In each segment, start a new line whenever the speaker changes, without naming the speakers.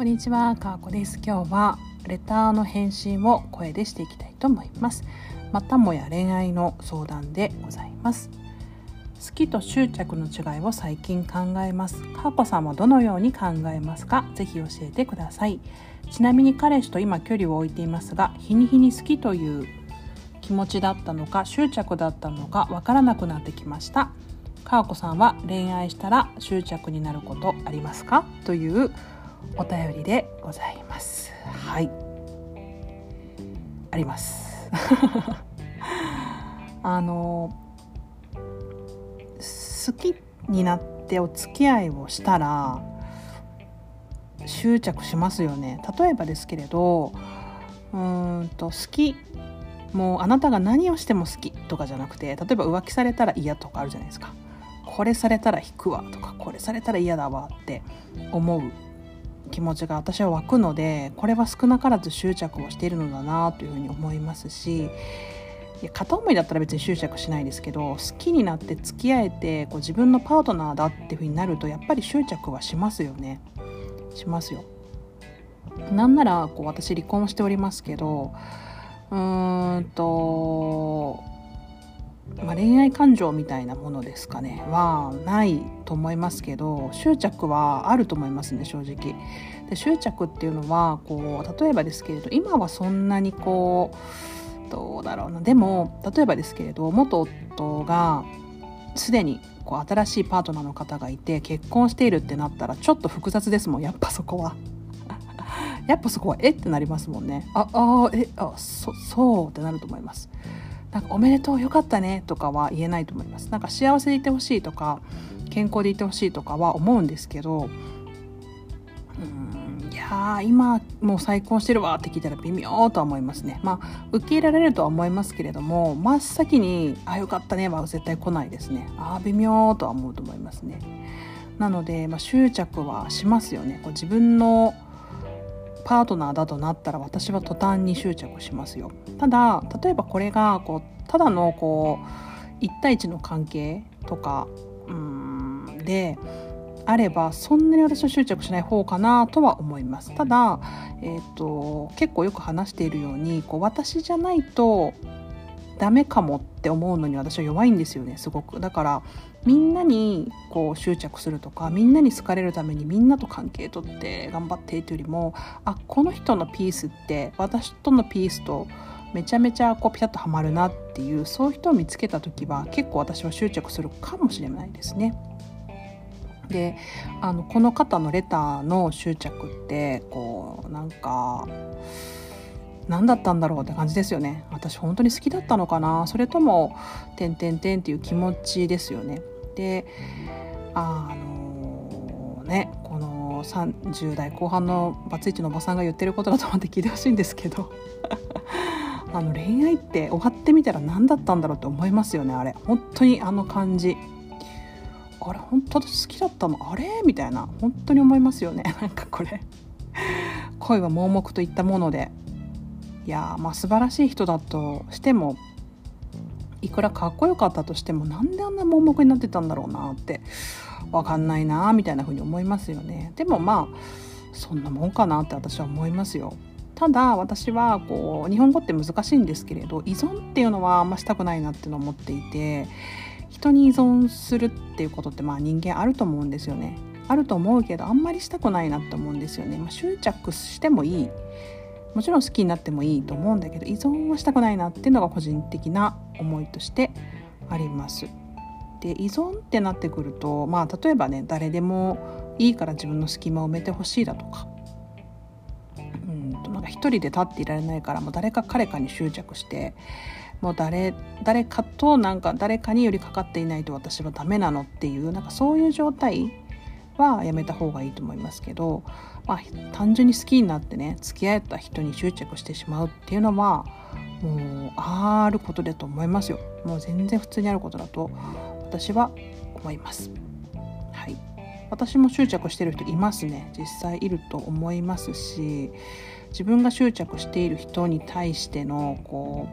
こんにちは、かーこです。今日はレターの返信を声でしていきたいと思います。またもや恋愛の相談でございます。好きと執着の違いを最近考えます。かーこさんはどのように考えますか？ぜひ教えてください。ちなみに彼氏と今距離を置いていますが、日に日に好きという気持ちだったのか執着だったのかわからなくなってきました。かーこさんは恋愛したら執着になることありますか？というお便りでございます。はい。あります。あの好きになってお付き合いをしたら執着しますよね。例えばですけれどうーんと好き。もうあなたが何をしても好きとかじゃなくて例えば浮気されたら嫌とかあるじゃないですか。これされたら引くわとかこれされたら嫌だわって思う気持ちが私は湧くのでこれは少なからず執着をしているのだなというふうに思いますしいや片思いだったら別に執着しないですけど好きになって付き合えてこう自分のパートナーだっていうふうになるとやっぱり執着はしますよね。しますよ。なんならこう私離婚しておりますけどうーんとまあ、恋愛感情みたいなものですかねはないと思いますけど執着はあると思いますね正直。で執着っていうのはこう例えばですけれど今はそんなにこうどうだろうなでも例えばですけれど元夫がすでにこう新しいパートナーの方がいて結婚しているってなったらちょっと複雑ですもんやっぱそこは。やっぱそこはえ？ってなりますもんね。ああえ？あそそうってなると思います。なんかおめでとうよかったねとかは言えないと思います。なんか幸せでいてほしいとか健康でいてほしいとかは思うんですけどうんいや今もう再婚してるわって聞いたら微妙とは思いますね。まあ受け入れられるとは思いますけれども真っ先に「あよかったね」は絶対来ないですね。ああ微妙とは思うと思いますね。なので、まあ、執着はしますよね。こう自分のパートナーだとなったら私は途端に執着しますよ。ただ例えばこれがこうただのこう1対1の関係とかうんであればそんなに私は執着しない方かなとは思います。ただ、えーと、結構よく話しているようにこう私じゃないとダメかもって思うのに私は弱いんですよねすごくだからみんなにこう執着するとかみんなに好かれるためにみんなと関係取って頑張ってっていうよりもあこの人のピースって私とのピースとめちゃめちゃこうピタッとはまるなっていうそういう人を見つけた時は結構私は執着するかもしれないですね。であのこの方のレターの執着ってこうなんか何だったんだろうって感じですよね。私本当に好きだったのかな。それとも「てんてんてん」っていう気持ちですよね。であのねこの30代後半のバツイチのおばさんが言ってることだと思って聞いてほしいんですけど。あの恋愛って終わってみたら何だったんだろうって思いますよねあれ。本当にあの感じ。あれ本当私好きだったの？あれ？みたいな。本当に思いますよね。なんかこれ。恋は盲目といったもので。やまあ素晴らしい人だとしてもいくらかっこよかったとしてもなんであんな盲目になってたんだろうなって分かんないなみたいな風に思いますよね。でもまあそんなもんかなって私は思いますよ。ただ私はこう日本語って難しいんですけれど依存っていうのはあんましたくないなっていうのを思っていて人に依存するっていうことってまあ人間あると思うんですよね。あると思うけどあんまりしたくないなって思うんですよね、まあ、執着してもいい。もちろん好きになってもいいと思うんだけど依存はしたくないなっていうのが個人的な思いとしてあります。で依存ってなってくるとまあ例えばね誰でもいいから自分の隙間を埋めてほしいだとかうんとなんか一人で立っていられないからもう誰か彼かに執着してもう誰誰かとなんか誰かに寄りかかっていないと私はダメなのっていうなんかそういう状態はやめた方がいいと思いますけど、まあ、単純に好きになってね付き合えた人に執着してしまうっていうのはもうあることだと思いますよ。もう全然普通にあることだと私は思います。はい。私も執着してる人いますね。実際いると思いますし自分が執着している人に対してのこ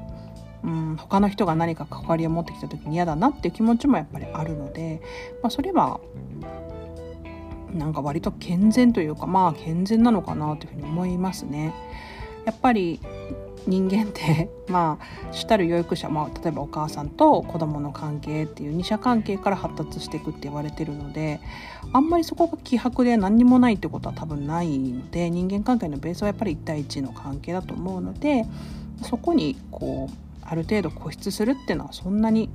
う、うん、他の人が何か関わりを持ってきた時に嫌だなっていう気持ちもやっぱりあるので、まあ、それはなんか割と健全というかまあ健全なのかなというふうに思いますね。やっぱり人間って まあ主たる養育者、まあ、例えばお母さんと子供の関係っていう二者関係から発達していくって言われてるのであんまりそこが希薄で何にもないってことは多分ないので人間関係のベースはやっぱり1対1の関係だと思うのでそこにこうある程度固執するっていうのはそんなに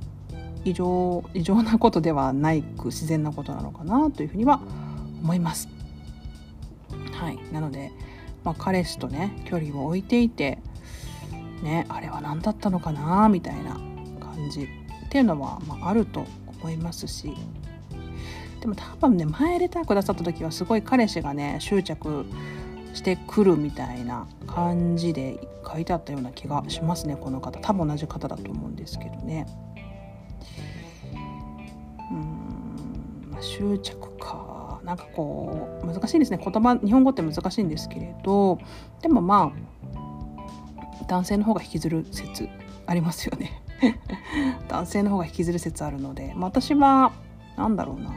異常異常なことではないく自然なことなのかなというふうには思います。はい、なので、まあ、彼氏とね距離を置いていてねあれは何だったのかなみたいな感じ。っていうのは、まあ、あると思いますし。でも多分ね前レターくださった時はすごい彼氏がね執着してくるみたいな感じで書いてあったような気がしますねこの方。多分同じ方だと思うんですけどね。うん執着か。なんかこう難しいですね。言葉日本語って難しいんですけれどでもまあ男性の方が引きずる説ありますよね。男性の方が引きずる説あるので、まあ、私は何だろうな。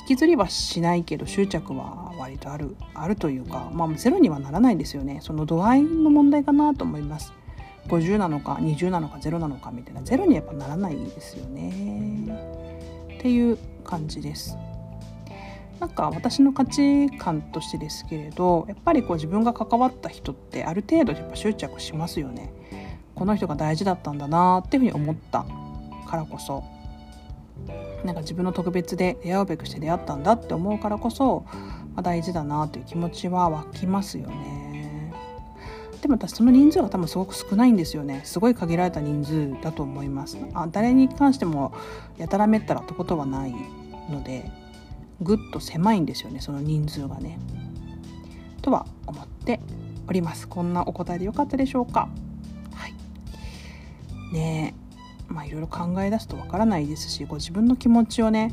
引きずりはしないけど執着は割とあるあるというか、まあ、ゼロにはならないんですよね。その度合いの問題かなと思います。50なのか20なのか0なのかみたいな。ゼロにやっぱならないですよね。っていう感じです。なんか私の価値観としてですけれどやっぱりこう自分が関わった人ってある程度やっぱ執着しますよね。この人が大事だったんだなっていうふうに思ったからこそ。なんか自分の特別で出会うべくして出会ったんだって思うからこそ、まあ、大事だなという気持ちは湧きますよね。でも私その人数が多分すごく少ないんですよね。すごい限られた人数だと思います。あ誰に関してもやたらめったらってことはないので。ぐっと狭いんですよねその人数がね。とは思っております。こんなお答えでよかったでしょうか。はい。ねえ。まあいろいろ考え出すとわからないですしこう自分の気持ちをね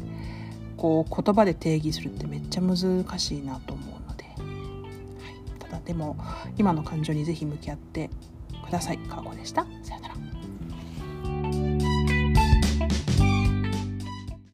こう言葉で定義するってめっちゃ難しいなと思うので、はい、ただでも今の感情に是非向き合ってください。かごでした。